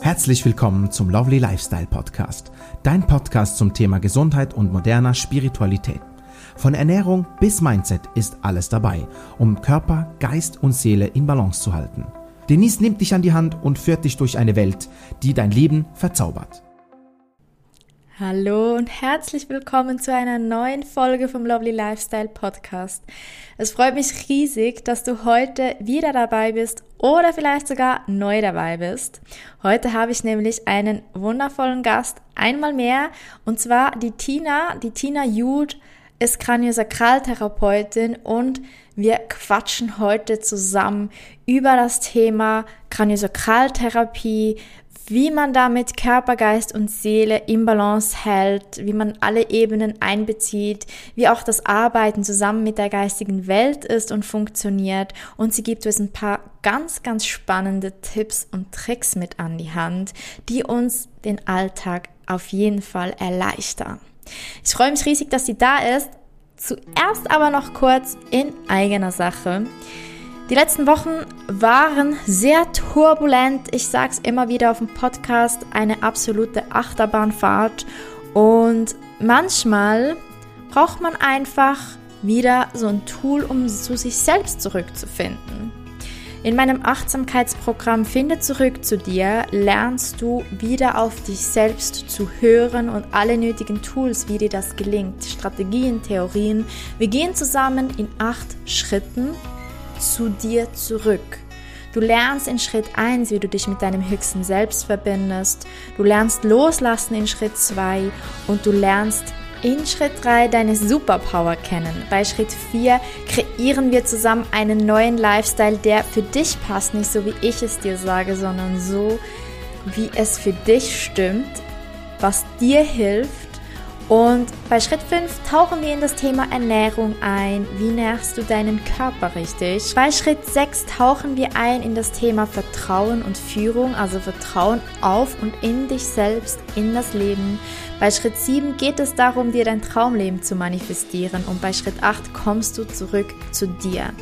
Herzlich willkommen zum Lovely Lifestyle Podcast, dein Podcast zum Thema Gesundheit und moderner Spiritualität. Von Ernährung bis Mindset ist alles dabei, um Körper, Geist und Seele in Balance zu halten. Denise nimmt dich an die Hand und führt dich durch eine Welt, die dein Leben verzaubert. Hallo und herzlich willkommen zu einer neuen Folge vom Lovely Lifestyle Podcast. Es freut mich riesig, dass du heute wieder dabei bist oder vielleicht sogar neu dabei bist. Heute habe ich nämlich einen wundervollen Gast einmal mehr und zwar die Tina, die Tina Jude ist Kraniosakraltherapeutin und wir quatschen heute zusammen über das Thema Kraniosakraltherapie, wie man damit Körper, Geist und Seele im Balance hält, wie man alle Ebenen einbezieht, wie auch das Arbeiten zusammen mit der geistigen Welt ist und funktioniert. Und sie gibt uns ein paar ganz, ganz spannende Tipps und Tricks mit an die Hand, die uns den Alltag auf jeden Fall erleichtern. Ich freue mich riesig, dass sie da ist. Zuerst aber noch kurz in eigener Sache. Die letzten Wochen waren sehr turbulent. Ich sage es immer wieder auf dem Podcast, eine absolute Achterbahnfahrt. Und manchmal braucht man einfach wieder so ein Tool, um zu sich selbst zurückzufinden. In meinem Achtsamkeitsprogramm Finde zurück zu dir lernst du wieder auf dich selbst zu hören und alle nötigen Tools, wie dir das gelingt, Strategien, Theorien. Wir gehen zusammen in acht Schritten zu dir zurück. Du lernst in Schritt 1, wie du dich mit deinem höchsten Selbst verbindest. Du lernst loslassen in Schritt 2 und du lernst in Schritt 3 deine Superpower kennen. Bei Schritt 4 kreieren wir zusammen einen neuen Lifestyle, der für dich passt, nicht so wie ich es dir sage, sondern so, wie es für dich stimmt, was dir hilft und bei Schritt 5 tauchen wir in das Thema Ernährung ein. Wie nährst du deinen Körper richtig? Bei Schritt 6 tauchen wir ein in das Thema Vertrauen und Führung, also Vertrauen auf und in dich selbst, in das Leben. Bei Schritt 7 geht es darum, dir dein Traumleben zu manifestieren. Und bei Schritt 8 kommst du zurück zu dir.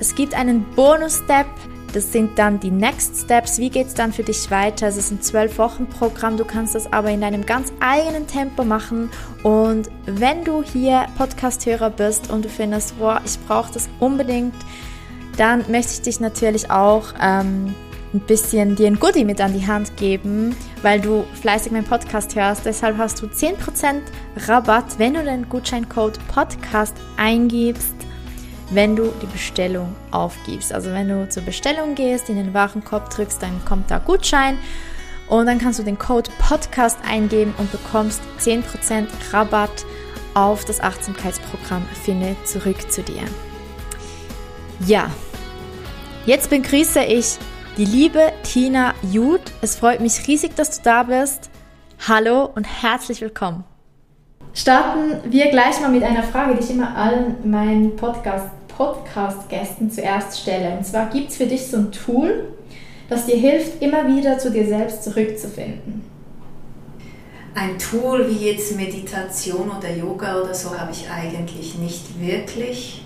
Es gibt einen Bonus-Step, das sind dann die Next Steps. Wie geht es dann für dich weiter? Es ist ein 12-Wochen-Programm. Du kannst das aber in deinem ganz eigenen Tempo machen. Und wenn du hier Podcast-Hörer bist und du findest, boah, ich brauche das unbedingt, dann möchte ich dich natürlich auch ähm, ein bisschen dir ein Goodie mit an die Hand geben, weil du fleißig meinen Podcast hörst. Deshalb hast du 10% Rabatt, wenn du den Gutscheincode Podcast eingibst wenn du die Bestellung aufgibst. Also wenn du zur Bestellung gehst, in den Warenkorb drückst, dann kommt da Gutschein und dann kannst du den Code Podcast eingeben und bekommst 10% Rabatt auf das Achtsamkeitsprogramm Finde zurück zu dir. Ja, jetzt begrüße ich die liebe Tina Jud. Es freut mich riesig, dass du da bist. Hallo und herzlich willkommen. Starten wir gleich mal mit einer Frage, die ich immer allen meinen Podcast Podcast-Gästen zuerst stelle. Und zwar gibt es für dich so ein Tool, das dir hilft, immer wieder zu dir selbst zurückzufinden. Ein Tool wie jetzt Meditation oder Yoga oder so habe ich eigentlich nicht wirklich.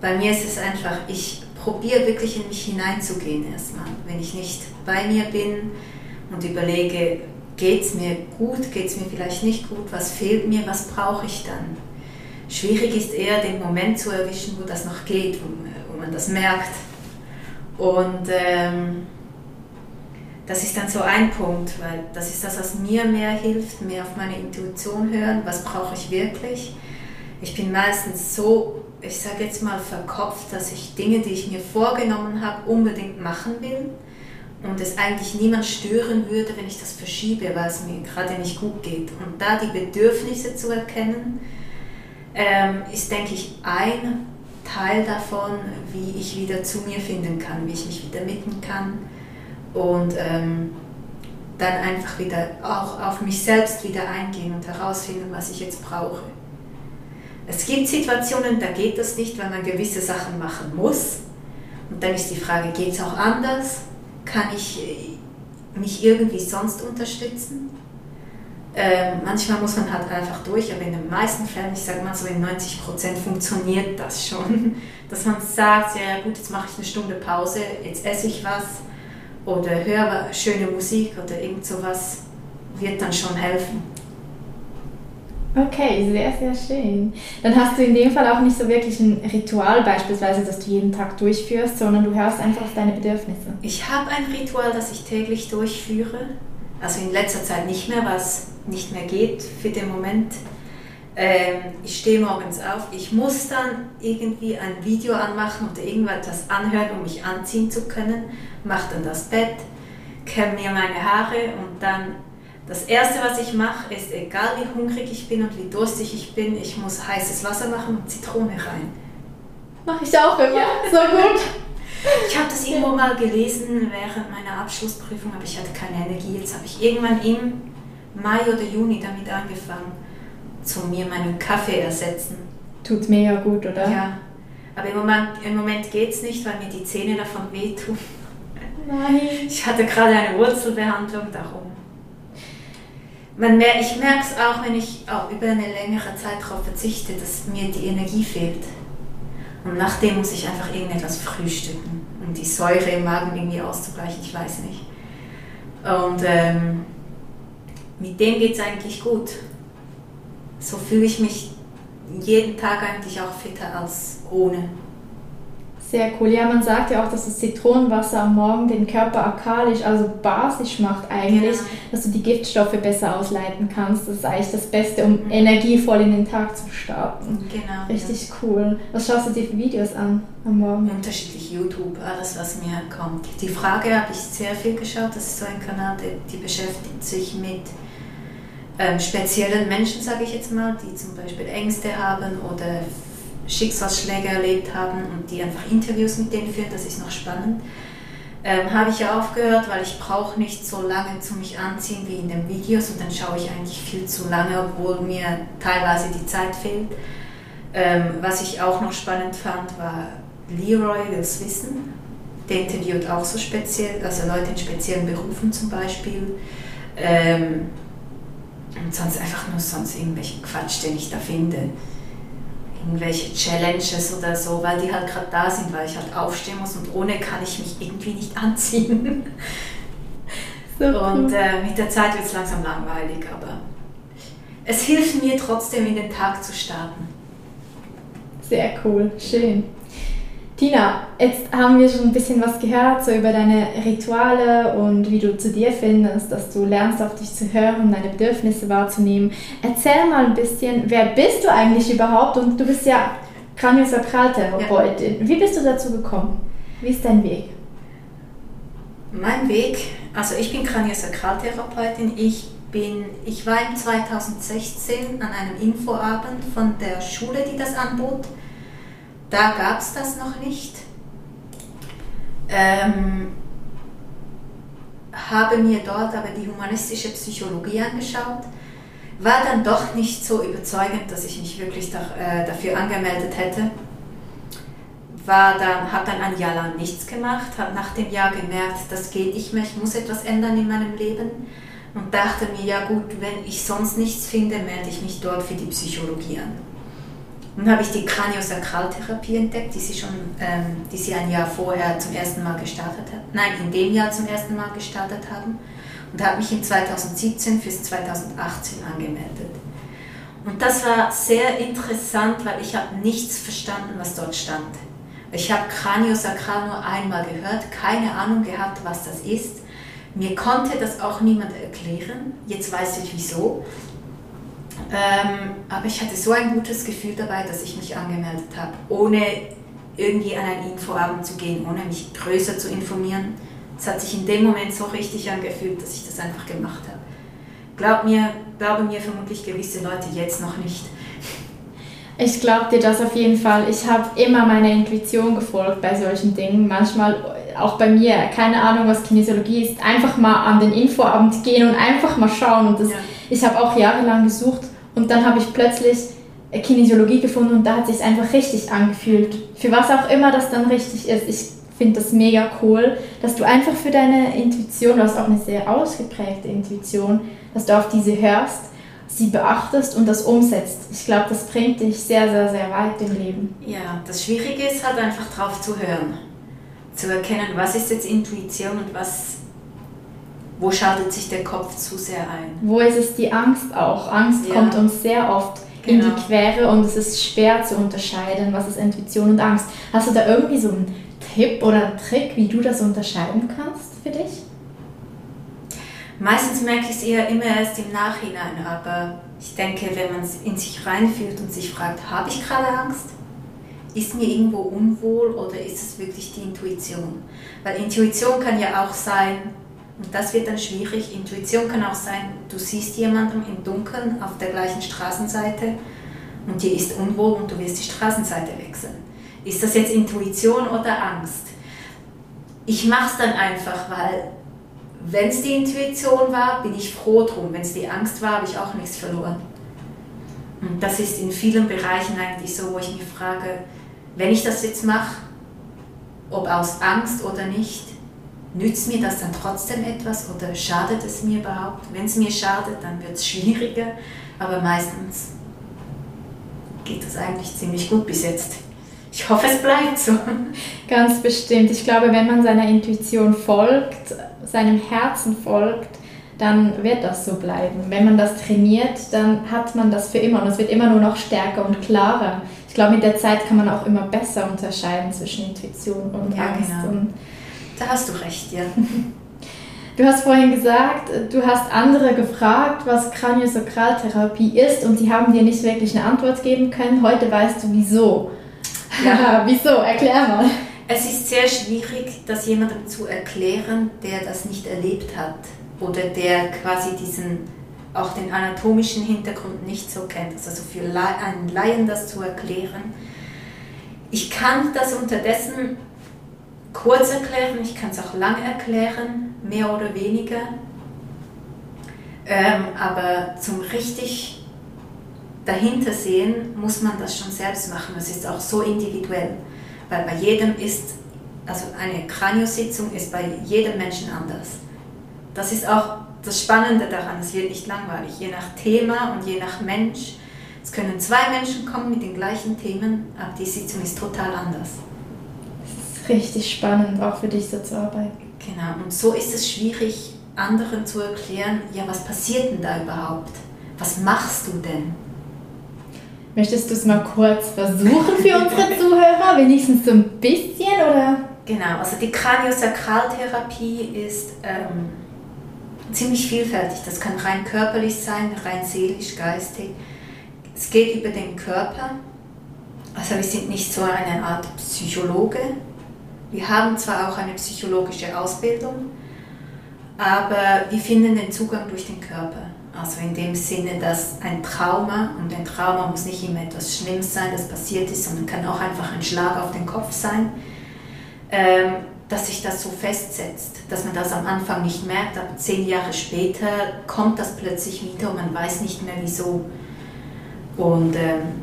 Bei mir ist es einfach, ich probiere wirklich in mich hineinzugehen erstmal. Wenn ich nicht bei mir bin und überlege, geht es mir gut, geht es mir vielleicht nicht gut, was fehlt mir, was brauche ich dann? Schwierig ist eher den Moment zu erwischen, wo das noch geht, wo, wo man das merkt. Und ähm, das ist dann so ein Punkt, weil das ist das, was mir mehr hilft, mehr auf meine Intuition hören, was brauche ich wirklich. Ich bin meistens so, ich sage jetzt mal, verkopft, dass ich Dinge, die ich mir vorgenommen habe, unbedingt machen will und es eigentlich niemand stören würde, wenn ich das verschiebe, weil es mir gerade nicht gut geht. Und da die Bedürfnisse zu erkennen, ähm, ist, denke ich, ein Teil davon, wie ich wieder zu mir finden kann, wie ich mich wieder mitten kann und ähm, dann einfach wieder auch auf mich selbst wieder eingehen und herausfinden, was ich jetzt brauche. Es gibt Situationen, da geht das nicht, weil man gewisse Sachen machen muss. Und dann ist die Frage, geht es auch anders? Kann ich äh, mich irgendwie sonst unterstützen? Äh, manchmal muss man halt einfach durch, aber in den meisten Fällen, ich sage mal so in 90 Prozent, funktioniert das schon. Dass man sagt, ja gut, jetzt mache ich eine Stunde Pause, jetzt esse ich was oder hör schöne Musik oder irgend sowas, wird dann schon helfen. Okay, sehr, sehr schön. Dann hast du in dem Fall auch nicht so wirklich ein Ritual beispielsweise, das du jeden Tag durchführst, sondern du hörst einfach auf deine Bedürfnisse. Ich habe ein Ritual, das ich täglich durchführe. Also in letzter Zeit nicht mehr, was nicht mehr geht für den Moment. Ähm, ich stehe morgens auf, ich muss dann irgendwie ein Video anmachen oder irgendetwas anhören, um mich anziehen zu können, mache dann das Bett, kämme mir meine Haare und dann das Erste, was ich mache, ist, egal wie hungrig ich bin und wie durstig ich bin, ich muss heißes Wasser machen und Zitrone rein. Mache ich auch immer. Ja. So gut. Ich habe das irgendwo mal gelesen während meiner Abschlussprüfung, aber ich hatte keine Energie. Jetzt habe ich irgendwann im Mai oder Juni damit angefangen, zu mir meinen Kaffee ersetzen. Tut mir ja gut, oder? Ja. Aber im Moment, im Moment geht es nicht, weil mir die Zähne davon wehtun. Nein. Ich hatte gerade eine Wurzelbehandlung darum man mer ich merke es auch, wenn ich auch über eine längere Zeit darauf verzichte, dass mir die Energie fehlt. Und nachdem muss ich einfach irgendetwas frühstücken, um die Säure im Magen irgendwie auszugleichen, ich weiß nicht. Und ähm, mit dem geht es eigentlich gut. So fühle ich mich jeden Tag eigentlich auch fitter als ohne. Sehr cool. Ja, man sagt ja auch, dass das Zitronenwasser am Morgen den Körper alkalisch, also basisch macht eigentlich, genau. dass du die Giftstoffe besser ausleiten kannst. Das ist eigentlich das Beste, um mhm. energievoll in den Tag zu starten. Genau. Richtig ja. cool. Was schaust du dir für Videos an am Morgen? Unterschiedlich YouTube, alles was mir kommt. Die Frage habe ich sehr viel geschaut. Das ist so ein Kanal, der, die beschäftigt sich mit ähm, speziellen Menschen, sage ich jetzt mal, die zum Beispiel Ängste haben oder Schicksalsschläge erlebt haben und die einfach Interviews mit denen führen, das ist noch spannend. Ähm, habe ich ja aufgehört, weil ich brauche nicht so lange zu mich anziehen wie in den Videos und dann schaue ich eigentlich viel zu lange, obwohl mir teilweise die Zeit fehlt. Ähm, was ich auch noch spannend fand, war Leroy Wills Wissen. Der interviewt auch so speziell, also Leute in speziellen Berufen zum Beispiel. Ähm, und sonst einfach nur sonst irgendwelche Quatsch, den ich da finde irgendwelche Challenges oder so, weil die halt gerade da sind, weil ich halt aufstehen muss und ohne kann ich mich irgendwie nicht anziehen. So und äh, mit der Zeit wird es langsam langweilig, aber es hilft mir trotzdem in den Tag zu starten. Sehr cool, schön. Tina, jetzt haben wir schon ein bisschen was gehört, so über deine Rituale und wie du zu dir findest, dass du lernst, auf dich zu hören, deine Bedürfnisse wahrzunehmen. Erzähl mal ein bisschen, wer bist du eigentlich überhaupt? Und du bist ja Kraniosakraltherapeutin. Ja. Wie bist du dazu gekommen? Wie ist dein Weg? Mein Weg, also ich bin Kraniosakraltherapeutin. Ich bin, ich war im 2016 an einem Infoabend von der Schule, die das anbot da gab es das noch nicht. Ähm, habe mir dort aber die humanistische Psychologie angeschaut, war dann doch nicht so überzeugend, dass ich mich wirklich da, äh, dafür angemeldet hätte. Dann, habe dann ein Jahr lang nichts gemacht, habe nach dem Jahr gemerkt, das geht nicht mehr, ich muss etwas ändern in meinem Leben und dachte mir, ja gut, wenn ich sonst nichts finde, melde ich mich dort für die Psychologie an. Dann habe ich die Kraniosakraltherapie entdeckt, die sie schon, ähm, die sie ein Jahr vorher zum ersten Mal gestartet hat. Nein, in dem Jahr zum ersten Mal gestartet haben. Und habe mich in 2017 fürs 2018 angemeldet. Und das war sehr interessant, weil ich habe nichts verstanden, was dort stand. Ich habe Kraniosakral nur einmal gehört, keine Ahnung gehabt, was das ist. Mir konnte das auch niemand erklären. Jetzt weiß ich wieso. Ähm, aber ich hatte so ein gutes Gefühl dabei, dass ich mich angemeldet habe, ohne irgendwie an einen Infoabend zu gehen, ohne mich größer zu informieren. Es hat sich in dem Moment so richtig angefühlt, dass ich das einfach gemacht habe. Glaub mir, glauben mir vermutlich gewisse Leute jetzt noch nicht. Ich glaube dir das auf jeden Fall. Ich habe immer meiner Intuition gefolgt bei solchen Dingen. Manchmal auch bei mir, keine Ahnung, was Kinesiologie ist, einfach mal an den Infoabend gehen und einfach mal schauen. Und das, ja. ich habe auch jahrelang gesucht, und dann habe ich plötzlich Kinesiologie gefunden und da hat sich einfach richtig angefühlt. Für was auch immer das dann richtig ist. Ich finde das mega cool, dass du einfach für deine Intuition, du hast auch eine sehr ausgeprägte Intuition, dass du auf diese hörst, sie beachtest und das umsetzt. Ich glaube, das bringt dich sehr, sehr, sehr weit im Leben. Ja, das Schwierige ist halt einfach drauf zu hören. zu erkennen, was ist jetzt Intuition und was, wo schaltet sich der Kopf zu sehr ein. Wo ist es die Angst auch? Angst ja. kommt uns sehr oft genau. in die genau. Quere und es ist schwer zu unterscheiden, was ist Intuition und Angst. Hast du da irgendwie so einen Tipp oder einen Trick, wie du das unterscheiden kannst für dich? Meistens merke ich es eher immer erst im Nachhinein, aber ich denke, wenn man in sich reinfühlt und sich fragt, habe ich gerade Angst? Ist mir irgendwo unwohl oder ist es wirklich die Intuition? Weil Intuition kann ja auch sein, und das wird dann schwierig, Intuition kann auch sein, du siehst jemanden im Dunkeln auf der gleichen Straßenseite und dir ist unwohl und du wirst die Straßenseite wechseln. Ist das jetzt Intuition oder Angst? Ich mache es dann einfach, weil wenn es die Intuition war, bin ich froh drum. Wenn es die Angst war, habe ich auch nichts verloren. Und das ist in vielen Bereichen eigentlich so, wo ich mich frage, wenn ich das jetzt mache, ob aus Angst oder nicht, nützt mir das dann trotzdem etwas oder schadet es mir überhaupt? Wenn es mir schadet, dann wird es schwieriger, aber meistens geht das eigentlich ziemlich gut bis jetzt. Ich hoffe, es bleibt so. Ganz bestimmt. Ich glaube, wenn man seiner Intuition folgt, seinem Herzen folgt, dann wird das so bleiben. Wenn man das trainiert, dann hat man das für immer und es wird immer nur noch stärker und klarer. Ich glaube, mit der Zeit kann man auch immer besser unterscheiden zwischen Intuition und ja, Angst. Genau. Und da hast du recht, ja. Du hast vorhin gesagt, du hast andere gefragt, was Kraniosakraltherapie ist und sie haben dir nicht wirklich eine Antwort geben können. Heute weißt du wieso. Ja, wieso? Erklär mal. Es ist sehr schwierig, das jemandem zu erklären, der das nicht erlebt hat oder der quasi diesen auch den anatomischen Hintergrund nicht so kennt. Also für einen Laien das zu erklären. Ich kann das unterdessen kurz erklären, ich kann es auch lang erklären, mehr oder weniger. Ähm, aber zum richtig dahinter sehen muss man das schon selbst machen. Es ist auch so individuell weil bei jedem ist, also eine Kraniositzung ist bei jedem Menschen anders. Das ist auch das Spannende daran, es wird nicht langweilig, je nach Thema und je nach Mensch. Es können zwei Menschen kommen mit den gleichen Themen, aber die Sitzung ist total anders. Ist richtig spannend, auch für dich so zu arbeiten. Genau, und so ist es schwierig, anderen zu erklären, ja, was passiert denn da überhaupt? Was machst du denn? Möchtest du es mal kurz versuchen für unsere Zuhörer, wenigstens so ein bisschen oder? Genau, also die Kraniosakraltherapie ist ähm, ziemlich vielfältig. Das kann rein körperlich sein, rein seelisch, geistig. Es geht über den Körper. Also wir sind nicht so eine Art Psychologe. Wir haben zwar auch eine psychologische Ausbildung, aber wir finden den Zugang durch den Körper. Also in dem Sinne, dass ein Trauma, und ein Trauma muss nicht immer etwas Schlimmes sein, das passiert ist, sondern kann auch einfach ein Schlag auf den Kopf sein, ähm, dass sich das so festsetzt, dass man das am Anfang nicht merkt, aber zehn Jahre später kommt das plötzlich wieder und man weiß nicht mehr wieso. Und ähm,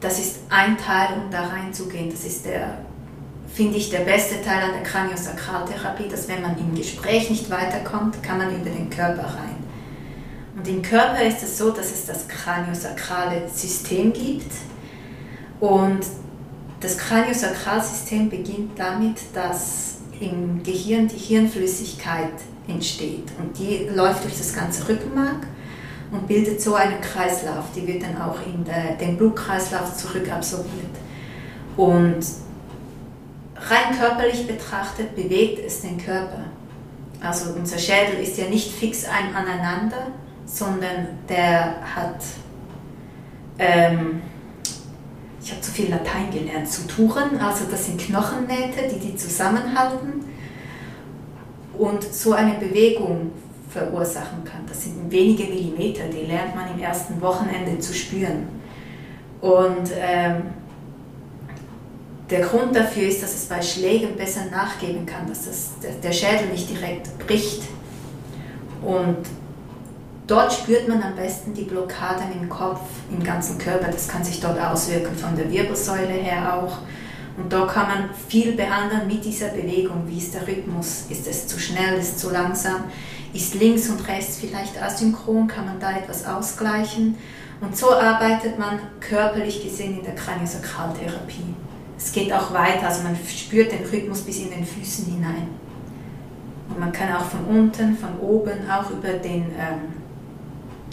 das ist ein Teil, um da reinzugehen. Das ist der finde ich, der beste Teil an der Kraniosakraltherapie, dass wenn man im Gespräch nicht weiterkommt, kann man über den Körper rein. Und im Körper ist es so, dass es das kraniosakrale System gibt. Und das Kraniosakralsystem beginnt damit, dass im Gehirn die Hirnflüssigkeit entsteht. Und die läuft durch das ganze Rückenmark und bildet so einen Kreislauf. Die wird dann auch in den Blutkreislauf zurückabsorbiert. Und rein körperlich betrachtet bewegt es den Körper. Also unser Schädel ist ja nicht fix ein aneinander, sondern der hat, ähm, ich habe zu viel Latein gelernt, Suturen, also das sind Knochennähte, die die zusammenhalten und so eine Bewegung verursachen kann. Das sind wenige Millimeter, die lernt man im ersten Wochenende zu spüren. Und ähm, der Grund dafür ist, dass es bei Schlägen besser nachgeben kann, dass das, der Schädel nicht direkt bricht. Und dort spürt man am besten die Blockaden im Kopf, im ganzen Körper. Das kann sich dort auswirken, von der Wirbelsäule her auch. Und da kann man viel behandeln mit dieser Bewegung. Wie ist der Rhythmus? Ist es zu schnell? Ist es zu langsam? Ist links und rechts vielleicht asynchron? Kann man da etwas ausgleichen? Und so arbeitet man körperlich gesehen in der Kraniosakraltherapie. Es geht auch weiter, also man spürt den Rhythmus bis in den Füßen hinein. Und man kann auch von unten, von oben, auch über, den, ähm,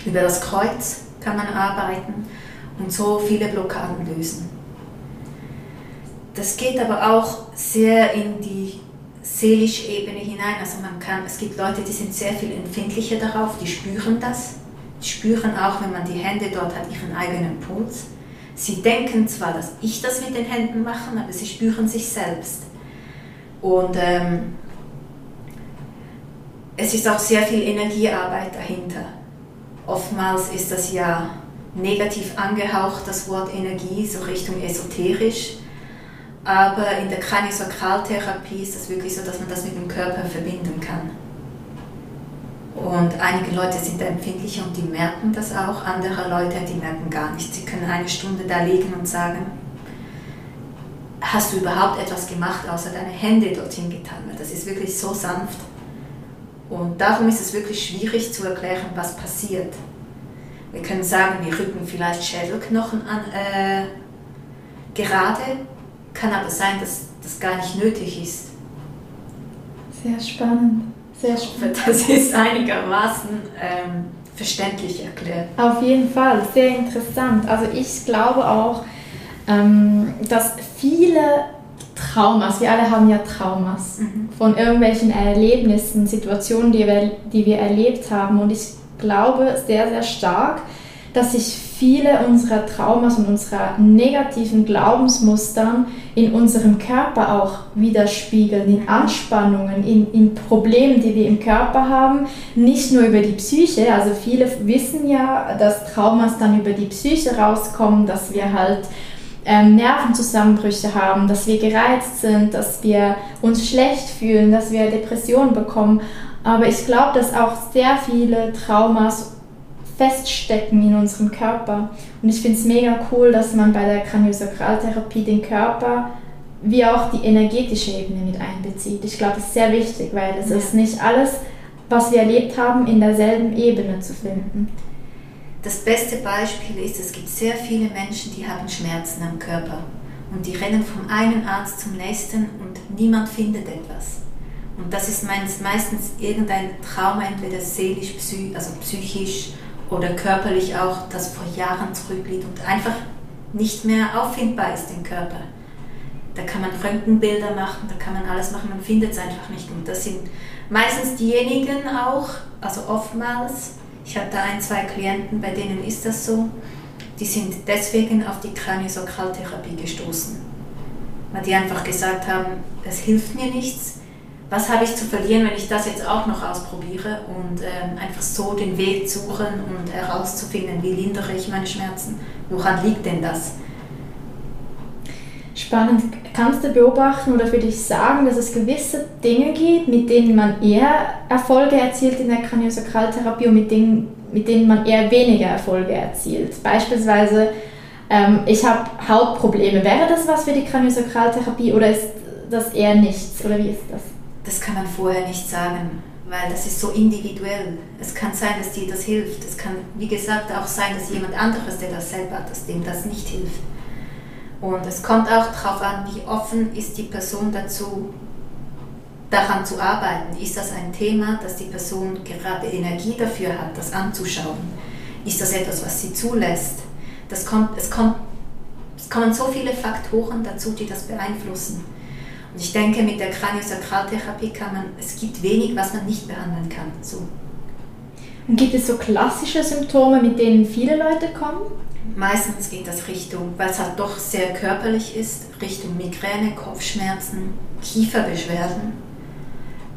über das Kreuz kann man arbeiten und so viele Blockaden lösen. Das geht aber auch sehr in die seelische Ebene hinein. Also man kann, es gibt Leute, die sind sehr viel empfindlicher darauf, die spüren das. Die spüren auch, wenn man die Hände dort hat, ihren eigenen Puls. Sie denken zwar, dass ich das mit den Händen mache, aber sie spüren sich selbst. Und ähm, es ist auch sehr viel Energiearbeit dahinter. Oftmals ist das ja negativ angehaucht, das Wort Energie, so Richtung esoterisch. Aber in der Kraniosakraltherapie ist das wirklich so, dass man das mit dem Körper verbinden kann. Und einige Leute sind empfindlicher und die merken das auch, andere Leute, die merken gar nichts. Sie können eine Stunde da liegen und sagen, hast du überhaupt etwas gemacht, außer deine Hände dorthin getan? Das ist wirklich so sanft. Und darum ist es wirklich schwierig zu erklären, was passiert. Wir können sagen, wir rücken vielleicht Schädelknochen an, äh, gerade, kann aber sein, dass das gar nicht nötig ist. Sehr spannend. Sehr spannend. Das ist einigermaßen ähm, verständlich erklärt. Auf jeden Fall, sehr interessant. Also ich glaube auch, ähm, dass viele Traumas, wir alle haben ja Traumas mhm. von irgendwelchen Erlebnissen, Situationen, die wir, die wir erlebt haben. Und ich glaube sehr, sehr stark, dass sich viele unserer Traumas und unserer negativen Glaubensmustern in unserem Körper auch widerspiegeln, in Anspannungen, in, in Problemen, die wir im Körper haben, nicht nur über die Psyche. Also viele wissen ja, dass Traumas dann über die Psyche rauskommen, dass wir halt ähm, Nervenzusammenbrüche haben, dass wir gereizt sind, dass wir uns schlecht fühlen, dass wir Depressionen bekommen. Aber ich glaube, dass auch sehr viele Traumas feststecken in unserem Körper. Und ich finde es mega cool, dass man bei der Kraniosakraltherapie den Körper wie auch die energetische Ebene mit einbezieht. Ich glaube, das ist sehr wichtig, weil es ja. ist nicht alles, was wir erlebt haben, in derselben Ebene zu finden. Das beste Beispiel ist, es gibt sehr viele Menschen, die haben Schmerzen am Körper und die rennen vom einen Arzt zum nächsten und niemand findet etwas. Und das ist meistens irgendein Trauma, entweder seelisch, also psychisch oder körperlich auch, das vor Jahren zurückliegt und einfach nicht mehr auffindbar ist im Körper. Da kann man Röntgenbilder machen, da kann man alles machen, man findet es einfach nicht. Und das sind meistens diejenigen auch, also oftmals, ich hatte ein, zwei Klienten, bei denen ist das so, die sind deswegen auf die Kraniosakraltherapie gestoßen. Weil die einfach gesagt haben, es hilft mir nichts, was habe ich zu verlieren, wenn ich das jetzt auch noch ausprobiere und ähm, einfach so den Weg suchen und herauszufinden, wie lindere ich meine Schmerzen, woran liegt denn das? Spannend. Kannst du beobachten oder für dich sagen, dass es gewisse Dinge gibt, mit denen man eher Erfolge erzielt in der Kraniosakraltherapie und mit denen, mit denen man eher weniger Erfolge erzielt? Beispielsweise, ähm, ich habe Hautprobleme. Wäre das was für die Kraniosakraltherapie oder ist das eher nichts? Oder wie ist das? Das kann man vorher nicht sagen, weil das ist so individuell. Es kann sein, dass dir das hilft. Es kann, wie gesagt, auch sein, dass jemand anderes, der das selber hat, dass dem das nicht hilft. Und es kommt auch darauf an, wie offen ist die Person dazu, daran zu arbeiten. Ist das ein Thema, dass die Person gerade Energie dafür hat, das anzuschauen? Ist das etwas, was sie zulässt? Das kommt, es, kommt, es kommen so viele Faktoren dazu, die das beeinflussen. Und ich denke, mit der Kraniosakraltherapie kann man, es gibt wenig, was man nicht behandeln kann. So. Und gibt es so klassische Symptome, mit denen viele Leute kommen? Meistens geht das Richtung, weil es halt doch sehr körperlich ist, Richtung Migräne, Kopfschmerzen, Kieferbeschwerden,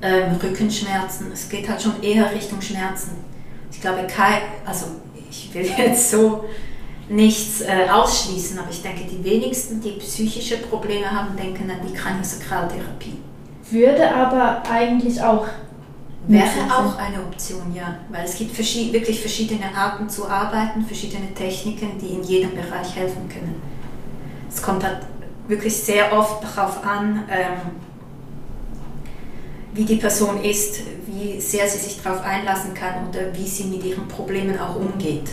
ähm, Rückenschmerzen. Es geht halt schon eher Richtung Schmerzen. Ich glaube, kein, also ich will jetzt so nichts äh, ausschließen, aber ich denke, die wenigsten, die psychische Probleme haben, denken an die Kraniosakraltherapie. Würde aber eigentlich auch. Wäre auch eine Option, ja, weil es gibt verschied wirklich verschiedene Arten zu arbeiten, verschiedene Techniken, die in jedem Bereich helfen können. Es kommt halt wirklich sehr oft darauf an, ähm, wie die Person ist, wie sehr sie sich darauf einlassen kann oder wie sie mit ihren Problemen auch umgeht.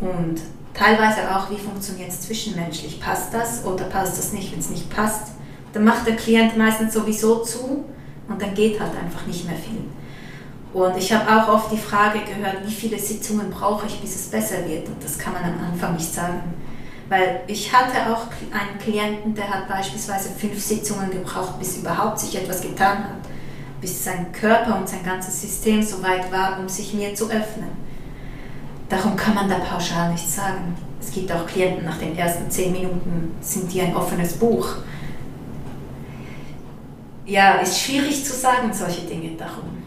Und teilweise auch, wie funktioniert es zwischenmenschlich. Passt das oder passt das nicht? Wenn es nicht passt, dann macht der Klient meistens sowieso zu und dann geht halt einfach nicht mehr viel. Und ich habe auch oft die Frage gehört, wie viele Sitzungen brauche ich, bis es besser wird? Und das kann man am Anfang nicht sagen. Weil ich hatte auch einen Klienten, der hat beispielsweise fünf Sitzungen gebraucht, bis überhaupt sich etwas getan hat, bis sein Körper und sein ganzes System so weit war, um sich mir zu öffnen. Darum kann man da pauschal nichts sagen. Es gibt auch Klienten, nach den ersten zehn Minuten sind die ein offenes Buch. Ja, ist schwierig zu sagen, solche Dinge darum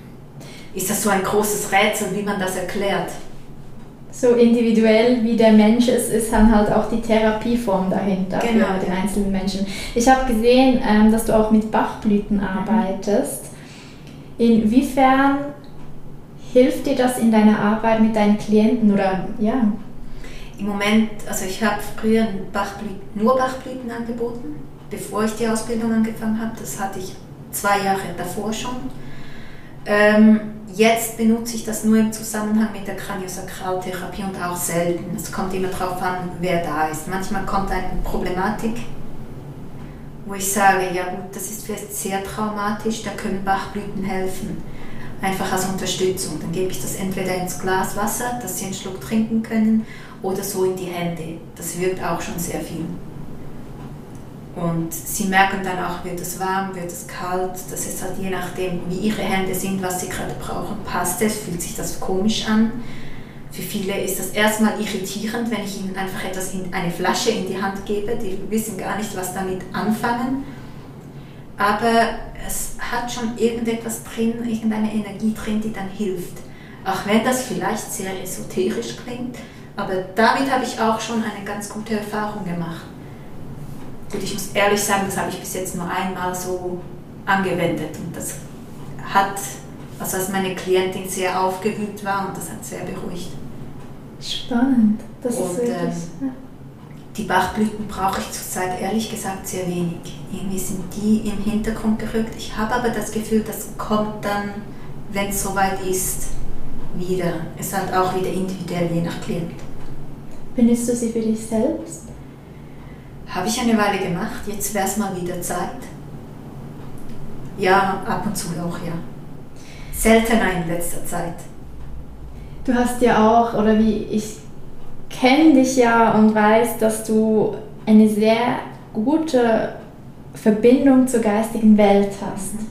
ist das so ein großes Rätsel, wie man das erklärt. So individuell wie der Mensch ist, ist dann halt auch die Therapieform dahinter genau, für den einzelnen Menschen. Ich habe gesehen, ähm, dass du auch mit Bachblüten mhm. arbeitest. Inwiefern hilft dir das in deiner Arbeit mit deinen Klienten oder ja? Im Moment, also ich habe früher Bachblüten, nur Bachblüten angeboten, bevor ich die Ausbildung angefangen habe. Das hatte ich zwei Jahre davor schon. Ähm, Jetzt benutze ich das nur im Zusammenhang mit der Kraniosakraltherapie und auch selten. Es kommt immer darauf an, wer da ist. Manchmal kommt eine Problematik, wo ich sage, ja gut, das ist vielleicht sehr traumatisch, da können Bachblüten helfen. Einfach als Unterstützung. Dann gebe ich das entweder ins Glas Wasser, dass sie einen Schluck trinken können, oder so in die Hände. Das wirkt auch schon sehr viel. Und sie merken dann auch, wird es warm, wird es kalt. Das ist halt je nachdem, wie ihre Hände sind, was sie gerade brauchen. Passt es, fühlt sich das komisch an. Für viele ist das erstmal irritierend, wenn ich ihnen einfach etwas in eine Flasche in die Hand gebe. Die wissen gar nicht, was damit anfangen. Aber es hat schon irgendetwas drin, irgendeine Energie drin, die dann hilft. Auch wenn das vielleicht sehr esoterisch klingt, aber damit habe ich auch schon eine ganz gute Erfahrung gemacht. Gut, ich muss ehrlich sagen, das habe ich bis jetzt nur einmal so angewendet und das hat, also als meine Klientin sehr aufgewühlt war und das hat sehr beruhigt. Spannend, das und, ist wirklich. Ähm, die Bachblüten brauche ich zurzeit ehrlich gesagt sehr wenig. Irgendwie sind die im Hintergrund gerückt. Ich habe aber das Gefühl, das kommt dann, wenn es soweit ist, wieder. Es ist halt auch wieder individuell, je nach Klient. Benutzt du sie für dich selbst? Habe ich eine Weile gemacht, jetzt wäre es mal wieder Zeit. Ja, ab und zu auch, ja. Seltener in letzter Zeit. Du hast ja auch, oder wie ich kenne dich ja und weiß, dass du eine sehr gute Verbindung zur geistigen Welt hast. Mhm.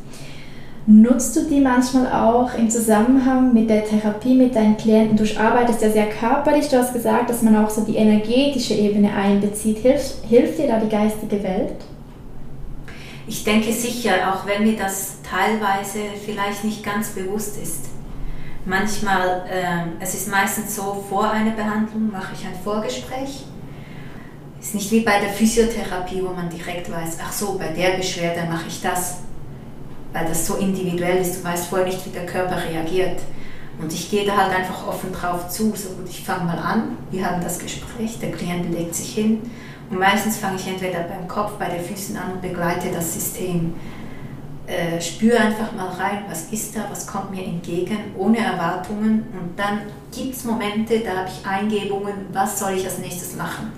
Nutzt du die manchmal auch im Zusammenhang mit der Therapie mit deinen Klienten? Du arbeitest ja sehr körperlich, du hast gesagt, dass man auch so die energetische Ebene einbezieht. Hilft, hilft dir da die geistige Welt? Ich denke sicher, auch wenn mir das teilweise vielleicht nicht ganz bewusst ist. Manchmal, äh, es ist meistens so, vor einer Behandlung mache ich ein Vorgespräch. Es ist nicht wie bei der Physiotherapie, wo man direkt weiß, ach so, bei der Beschwerde mache ich das weil das so individuell ist. Du weißt vorher nicht, wie der Körper reagiert. Und ich gehe da halt einfach offen drauf zu. So gut, ich fange mal an, wir haben das Gespräch, der Klient legt sich hin und meistens fange ich entweder beim Kopf, bei den Füßen an und begleite das System. Äh, spüre einfach mal rein, was ist da, was kommt mir entgegen, ohne Erwartungen. Und dann gibt es Momente, da habe ich Eingebungen, was soll ich als nächstes machen.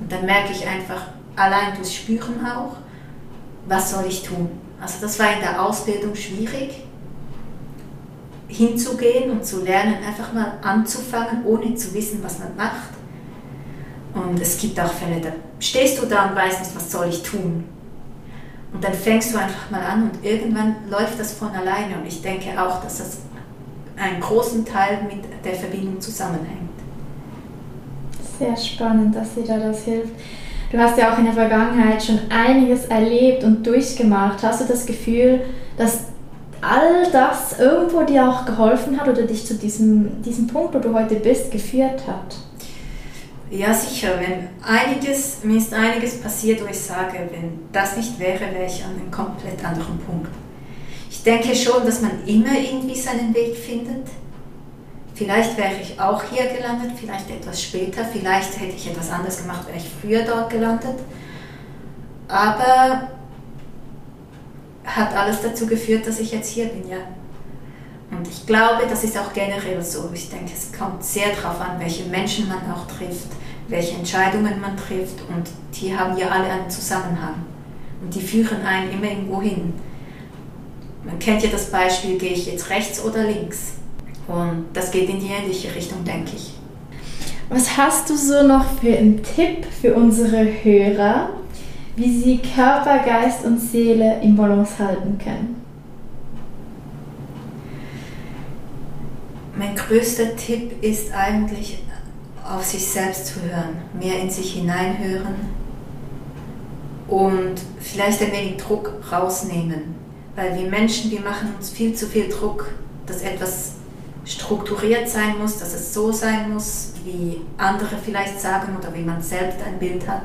Und dann merke ich einfach, allein durchs Spüren auch, was soll ich tun. Also das war in der Ausbildung schwierig, hinzugehen und zu lernen, einfach mal anzufangen, ohne zu wissen, was man macht. Und es gibt auch Fälle, da stehst du da und weißt nicht, was soll ich tun. Und dann fängst du einfach mal an und irgendwann läuft das von alleine. Und ich denke auch, dass das einen großen Teil mit der Verbindung zusammenhängt. Sehr spannend, dass dir da das hilft. Du hast ja auch in der Vergangenheit schon einiges erlebt und durchgemacht. Hast du das Gefühl, dass all das irgendwo dir auch geholfen hat oder dich zu diesem, diesem Punkt, wo du heute bist, geführt hat? Ja, sicher. Wenn einiges, mir ist einiges passiert, wo ich sage, wenn das nicht wäre, wäre ich an einem komplett anderen Punkt. Ich denke schon, dass man immer irgendwie seinen Weg findet. Vielleicht wäre ich auch hier gelandet, vielleicht etwas später, vielleicht hätte ich etwas anderes gemacht, wäre ich früher dort gelandet. Aber hat alles dazu geführt, dass ich jetzt hier bin, ja. Und ich glaube, das ist auch generell so. Ich denke, es kommt sehr darauf an, welche Menschen man auch trifft, welche Entscheidungen man trifft. Und die haben ja alle einen Zusammenhang. Und die führen einen immer irgendwo hin. Man kennt ja das Beispiel, gehe ich jetzt rechts oder links? Und das geht in die ähnliche Richtung, denke ich. Was hast du so noch für einen Tipp für unsere Hörer, wie sie Körper, Geist und Seele im Balance halten können? Mein größter Tipp ist eigentlich, auf sich selbst zu hören, mehr in sich hineinhören und vielleicht ein wenig Druck rausnehmen. Weil wir Menschen, wir machen uns viel zu viel Druck, dass etwas strukturiert sein muss, dass es so sein muss, wie andere vielleicht sagen oder wie man selbst ein Bild hat.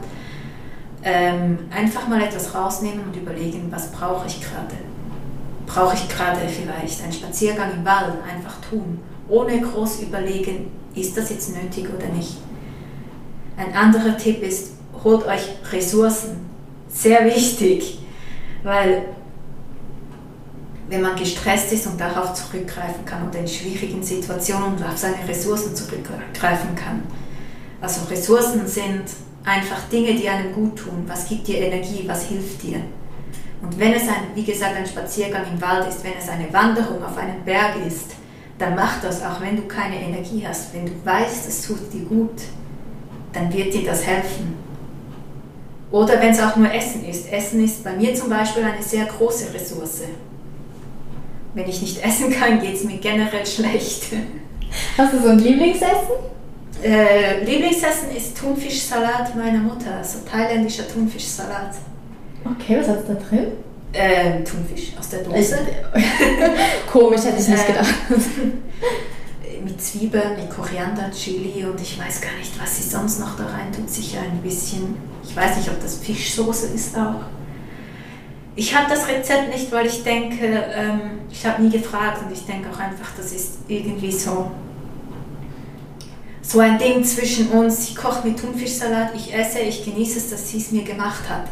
Ähm, einfach mal etwas rausnehmen und überlegen, was brauche ich gerade. Brauche ich gerade vielleicht einen Spaziergang im Wald, einfach tun, ohne groß überlegen, ist das jetzt nötig oder nicht. Ein anderer Tipp ist, holt euch Ressourcen. Sehr wichtig, weil wenn man gestresst ist und darauf zurückgreifen kann oder in schwierigen Situationen auf seine Ressourcen zurückgreifen kann. Also Ressourcen sind einfach Dinge, die einem gut tun. Was gibt dir Energie? Was hilft dir? Und wenn es ein, wie gesagt, ein Spaziergang im Wald ist, wenn es eine Wanderung auf einen Berg ist, dann mach das, auch wenn du keine Energie hast. Wenn du weißt, es tut dir gut, dann wird dir das helfen. Oder wenn es auch nur Essen ist. Essen ist bei mir zum Beispiel eine sehr große Ressource wenn ich nicht essen kann, geht es mir generell schlecht. Hast du so ein Lieblingsessen? Äh, Lieblingsessen ist Thunfischsalat meiner Mutter, also thailändischer Thunfischsalat. Okay, was hat da drin? Äh, Thunfisch aus der Dose. Komisch, hätte ich nicht Ähm, gedacht. mit Zwiebeln, mit Koriander, Chili und ich weiß gar nicht, was sie sonst noch da rein tut. Sicher ein bisschen. Ich weiß nicht, ob das Fischsoße ist auch. Ich habe das Rezept nicht, weil ich denke, ähm, ich habe nie gefragt und ich denke auch einfach, das ist irgendwie so, so ein Ding zwischen uns. Sie kocht mit Thunfischsalat, ich esse, ich genieße es, dass sie es mir gemacht hat.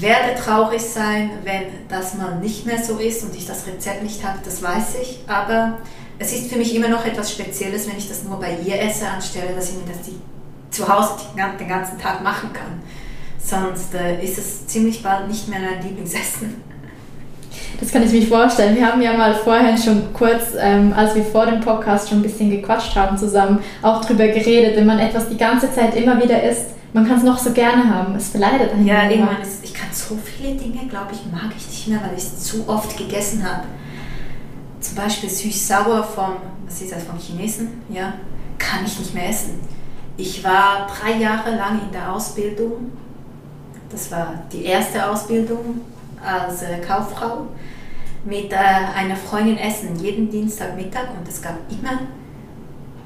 Ich werde traurig sein, wenn das mal nicht mehr so ist und ich das Rezept nicht habe, das weiß ich. Aber es ist für mich immer noch etwas Spezielles, wenn ich das nur bei ihr esse, anstelle, dass ich mir das die, zu Hause den ganzen Tag machen kann. Sonst äh, ist es ziemlich bald nicht mehr mein Lieblingsessen. Das kann ich mir vorstellen. Wir haben ja mal vorher schon kurz, ähm, als wir vor dem Podcast schon ein bisschen gequatscht haben zusammen, auch drüber geredet, wenn man etwas die ganze Zeit immer wieder isst, man kann es noch so gerne haben. Es verleidet einen. Ja, immer. irgendwann ist, ich kann so viele Dinge, glaube ich, mag ich nicht mehr, weil ich es zu oft gegessen habe. Zum Beispiel süß-sauer vom, was ist das, vom Chinesen, ja, kann ich nicht mehr essen. Ich war drei Jahre lang in der Ausbildung. Das war die erste Ausbildung als äh, Kauffrau mit äh, einer Freundin essen, jeden Dienstagmittag und es gab immer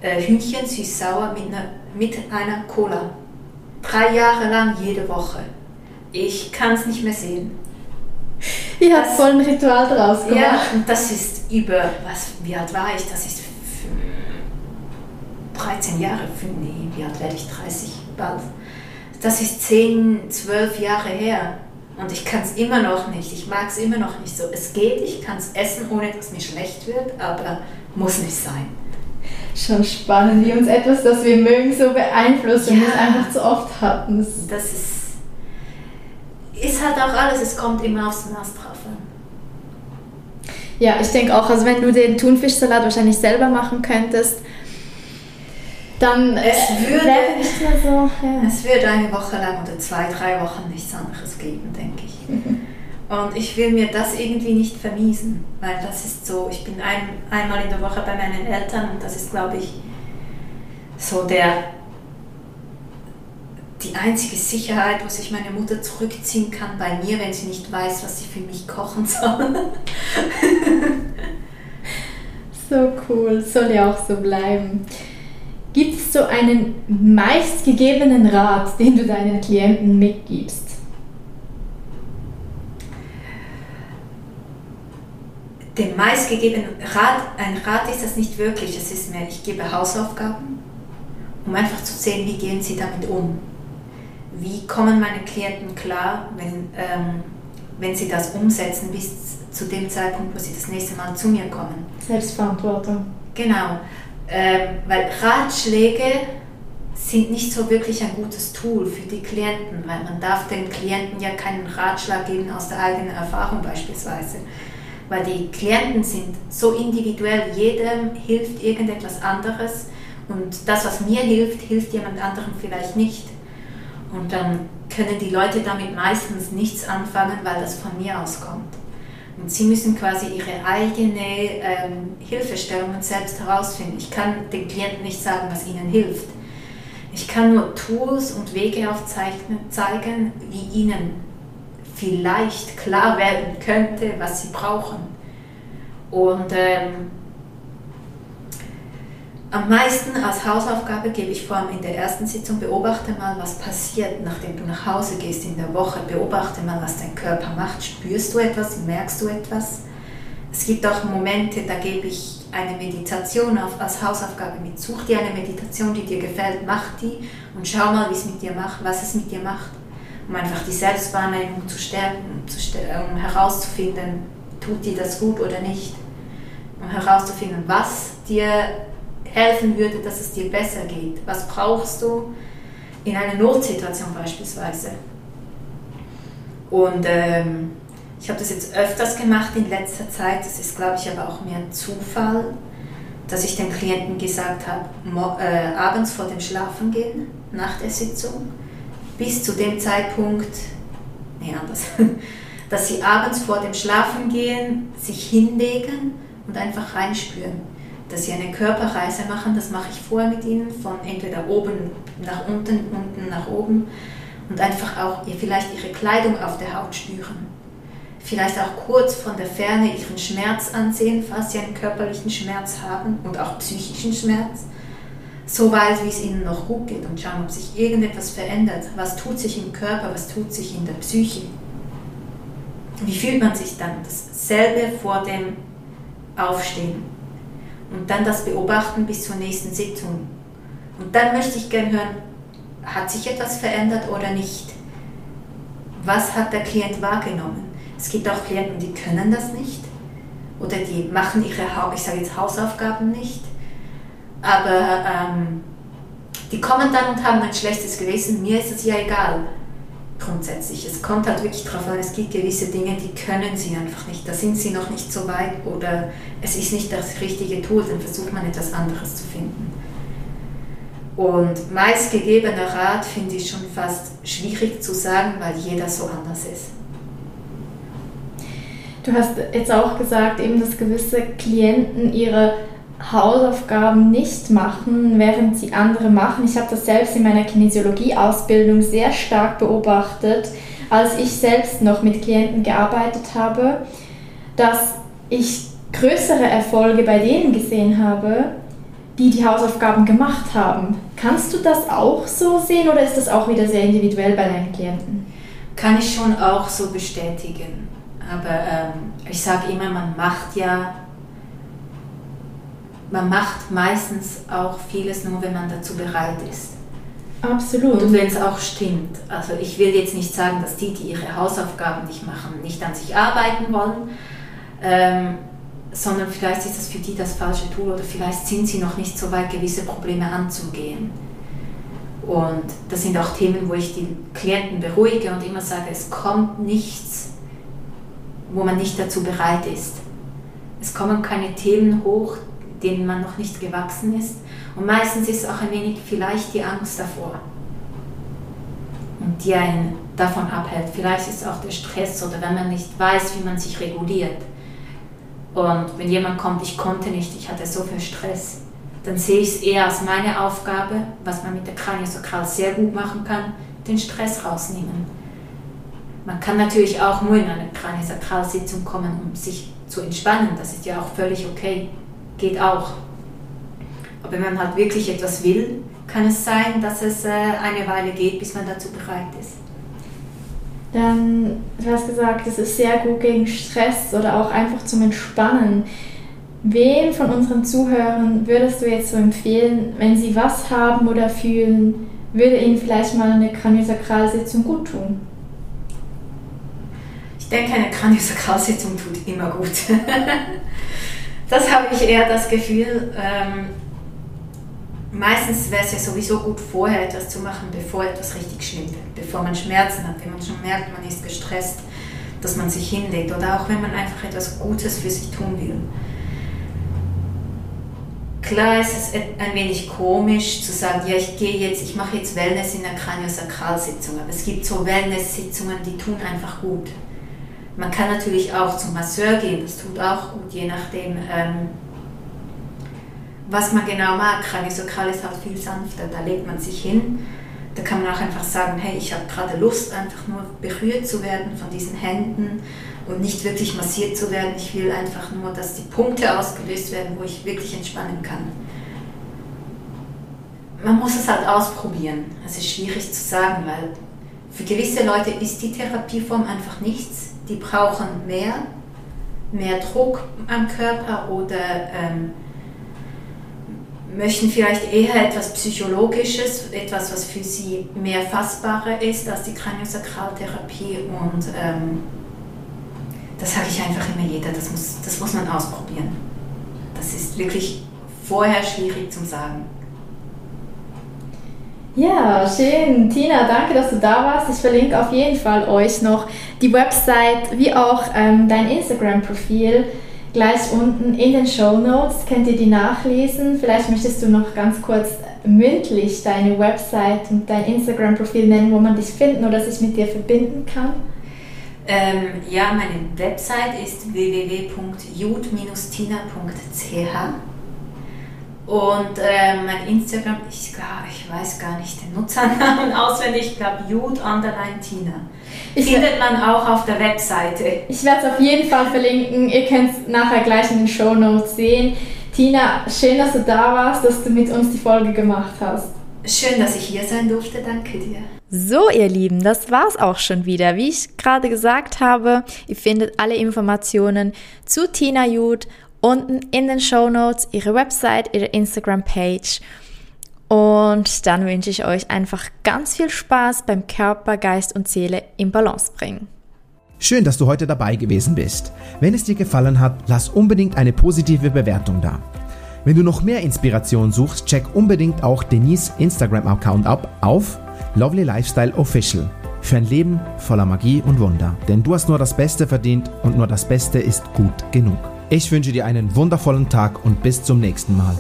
äh, Hühnchen süß-sauer mit einer, mit einer Cola. Drei Jahre lang jede Woche. Ich kann es nicht mehr sehen. Ihr habt voll ein Ritual draus gemacht. Ja, und das ist über, was, wie alt war ich? Das ist f- 13 Jahre, nee, wie alt werde ich? 30 bald. Das ist 10, 12 Jahre her. Und ich kann es immer noch nicht. Ich mag es immer noch nicht so. Es geht, ich kann es essen, ohne dass mir schlecht wird, aber muss nicht sein. Schon spannend, wie uns etwas, das wir mögen, so beeinflusst und Ja. wir es einfach zu oft hatten. Das Das ist, ist halt auch alles, es kommt immer aufs Maß drauf an. Ja, ich denke auch, also wenn du den Thunfischsalat wahrscheinlich selber machen könntest, dann Es äh, würde- nicht mehr so. Ja. Es wird eine Woche lang oder zwei, drei Wochen nichts anderes geben, denke ich. Und ich will mir das irgendwie nicht vermiesen, weil das ist so, ich bin ein, einmal in der Woche bei meinen Eltern und das ist, glaube ich, so der, die einzige Sicherheit, wo sich meine Mutter zurückziehen kann bei mir, wenn sie nicht weiß, was sie für mich kochen soll. So cool, soll ja auch so bleiben. Gibt es so einen meistgegebenen Rat, den du deinen Klienten mitgibst? Den meistgegebenen Rat, ein Rat ist das nicht wirklich, es ist mehr, ich gebe Hausaufgaben, um einfach zu sehen, wie gehen sie damit um. Wie kommen meine Klienten klar, wenn, ähm, wenn sie das umsetzen, bis zu dem Zeitpunkt, wo sie das nächste Mal zu mir kommen. Selbstverantwortung. Genau, ähm, weil Ratschläge sind nicht so wirklich ein gutes Tool für die Klienten, weil man darf den Klienten ja keinen Ratschlag geben aus der eigenen Erfahrung beispielsweise. Weil die Klienten sind so individuell, jedem hilft irgendetwas anderes und das, was mir hilft, hilft jemand anderem vielleicht nicht. Und dann können die Leute damit meistens nichts anfangen, weil das von mir auskommt. Und sie müssen quasi ihre eigene ähm, Hilfestellungen selbst herausfinden. Ich kann den Klienten nicht sagen, was ihnen hilft. Ich kann nur Tools und Wege aufzeigen, wie ihnen vielleicht klar werden könnte, was sie brauchen. Und ähm, am meisten als Hausaufgabe gebe ich vor allem in der ersten Sitzung, beobachte mal, was passiert, nachdem du nach Hause gehst in der Woche. Beobachte mal, was dein Körper macht. Spürst du etwas? Merkst du etwas? Es gibt auch Momente, da gebe ich eine Meditation auf, als Hausaufgabe mit. Such dir eine Meditation, die dir gefällt, mach die und schau mal, wie es mit dir macht, was es mit dir macht. Um einfach die Selbstwahrnehmung zu stärken, um herauszufinden, tut dir das gut oder nicht. Um herauszufinden, was dir helfen würde, dass es dir besser geht? Was brauchst du in einer Notsituation beispielsweise? Und ähm, ich habe das jetzt öfters gemacht in letzter Zeit. Das ist, glaube ich, aber auch mehr Zufall, dass ich den Klienten gesagt habe, äh, abends vor dem Schlafengehen, nach der Sitzung, bis zu dem Zeitpunkt, nee, anders, dass sie abends vor dem Schlafengehen sich hinlegen und einfach reinspüren dass sie eine Körperreise machen. Das mache ich vorher mit ihnen, von entweder oben nach unten, unten nach oben und einfach auch vielleicht ihre Kleidung auf der Haut spüren. Vielleicht auch kurz von der Ferne ihren Schmerz ansehen, falls sie einen körperlichen Schmerz haben und auch psychischen Schmerz. So weit, wie es ihnen noch gut geht und schauen, ob sich irgendetwas verändert. Was tut sich im Körper, was tut sich in der Psyche? Wie fühlt man sich dann? Dasselbe vor dem Aufstehen und dann das beobachten bis zur nächsten Sitzung. Und dann möchte ich gerne hören, hat sich etwas verändert oder nicht? Was hat der Klient wahrgenommen? Es gibt auch Klienten, die können das nicht oder die machen ihre, ich sage jetzt Hausaufgaben nicht, aber ähm, die kommen dann und haben ein schlechtes Gewissen. Mir ist es ja egal grundsätzlich. Es kommt halt wirklich darauf an, es gibt gewisse Dinge, die können sie einfach nicht. Da sind sie noch nicht so weit oder es ist nicht das richtige Tool, dann versucht man etwas anderes zu finden. Und meist gegebener Rat finde ich schon fast schwierig zu sagen, weil jeder so anders ist. Du hast jetzt auch gesagt, eben, dass gewisse Klienten ihre Hausaufgaben nicht machen, während sie andere machen. Ich habe das selbst in meiner Kinesiologie-Ausbildung sehr stark beobachtet, als ich selbst noch mit Klienten gearbeitet habe, dass ich größere Erfolge bei denen gesehen habe, die die Hausaufgaben gemacht haben. Kannst du das auch so sehen oder ist das auch wieder sehr individuell bei deinen Klienten? Kann ich schon auch so bestätigen. Aber ähm, ich sage immer, man macht ja man macht meistens auch vieles nur, wenn man dazu bereit ist. Absolut. Und wenn es auch stimmt. Also ich will jetzt nicht sagen, dass die, die ihre Hausaufgaben nicht machen, nicht an sich arbeiten wollen, ähm, sondern vielleicht ist das für die das falsche Tool oder vielleicht sind sie noch nicht so weit, gewisse Probleme anzugehen. Und das sind auch Themen, wo ich die Klienten beruhige und immer sage, es kommt nichts, wo man nicht dazu bereit ist. Es kommen keine Themen hoch, denen man noch nicht gewachsen ist. Und meistens ist auch ein wenig vielleicht die Angst davor, und die einen davon abhält. Vielleicht ist auch der Stress oder wenn man nicht weiß, wie man sich reguliert. Und wenn jemand kommt, ich konnte nicht, ich hatte so viel Stress, dann sehe ich es eher als meine Aufgabe, was man mit der Kraniosakral sehr gut machen kann, den Stress rausnehmen. Man kann natürlich auch nur in eine Kraniosakralsitzung kommen, um sich zu entspannen. Das ist ja auch völlig okay geht auch. Aber wenn man halt wirklich etwas will, kann es sein, dass es äh, eine Weile geht, bis man dazu bereit ist. Dann, du hast gesagt, es ist sehr gut gegen Stress oder auch einfach zum Entspannen. Wem von unseren Zuhörern würdest du jetzt so empfehlen, wenn sie was haben oder fühlen, würde ihnen vielleicht mal eine Kraniosakralsitzung gut tun? denke, eine Kraniosakralsitzung tut immer gut. das habe ich eher das Gefühl. Ähm, meistens wäre es ja sowieso gut, vorher etwas zu machen, bevor etwas richtig schlimm wird, bevor man Schmerzen hat, wenn man schon merkt, man ist gestresst, dass man sich hinlegt oder auch wenn man einfach etwas Gutes für sich tun will. Klar ist es ein wenig komisch zu sagen, ja, ich gehe jetzt, ich mache jetzt Wellness in der Kraniosakralsitzung, aber es gibt so Wellness-Sitzungen, die tun einfach gut. Man kann natürlich auch zum Masseur gehen, das tut auch gut, je nachdem, ähm, was man genau mag. Kraniosakral ist halt viel sanfter, da legt man sich hin. Da kann man auch einfach sagen, hey, ich habe gerade Lust, einfach nur berührt zu werden von diesen Händen und nicht wirklich massiert zu werden. Ich will einfach nur, dass die Punkte ausgelöst werden, wo ich wirklich entspannen kann. Man muss es halt ausprobieren. Es ist schwierig zu sagen, weil für gewisse Leute ist die Therapieform einfach nichts. Die brauchen mehr, mehr Druck am Körper oder ähm, möchten vielleicht eher etwas Psychologisches, etwas, was für sie mehr fassbarer ist als die Kraniosakraltherapie. Und ähm, das sage ich einfach immer jeder, das muss, das muss man ausprobieren. Das ist wirklich vorher schwierig zu sagen. Ja, schön. Tina, danke, dass du da warst. Ich verlinke auf jeden Fall euch noch die Website wie auch ähm, dein Instagram-Profil gleich unten in den Show Notes könnt ihr die nachlesen. Vielleicht möchtest du noch ganz kurz mündlich deine Website und dein Instagram-Profil nennen, wo man dich finden oder sich mit dir verbinden kann. Ähm, ja, meine Website ist www.jud-tina.ch und äh, mein Instagram, ich, ich weiß gar nicht den Nutzernamen auswendig, ich glaube Jude Underline Tina. Ich Findet man auch auf der Webseite. Ich werde es auf jeden Fall verlinken. Ihr könnt es nachher gleich in den Show Notes sehen. Tina, schön, dass du da warst, dass du mit uns die Folge gemacht hast. Schön, dass ich hier sein durfte. Danke dir. So, ihr Lieben, das war's auch schon wieder. Wie ich gerade gesagt habe, ihr findet alle Informationen zu Tina Jude unten in den Show Notes, ihre Website, ihre Instagram-Page. Und dann wünsche ich euch einfach ganz viel Spaß beim Körper, Geist und Seele in Balance bringen. Schön, dass du heute dabei gewesen bist. Wenn es dir gefallen hat, lass unbedingt eine positive Bewertung da. Wenn du noch mehr Inspiration suchst, check unbedingt auch Denise Instagram-Account ab auf Lovely Lifestyle Official für ein Leben voller Magie und Wunder. Denn du hast nur das Beste verdient und nur das Beste ist gut genug. Ich wünsche dir einen wundervollen Tag und bis zum nächsten Mal.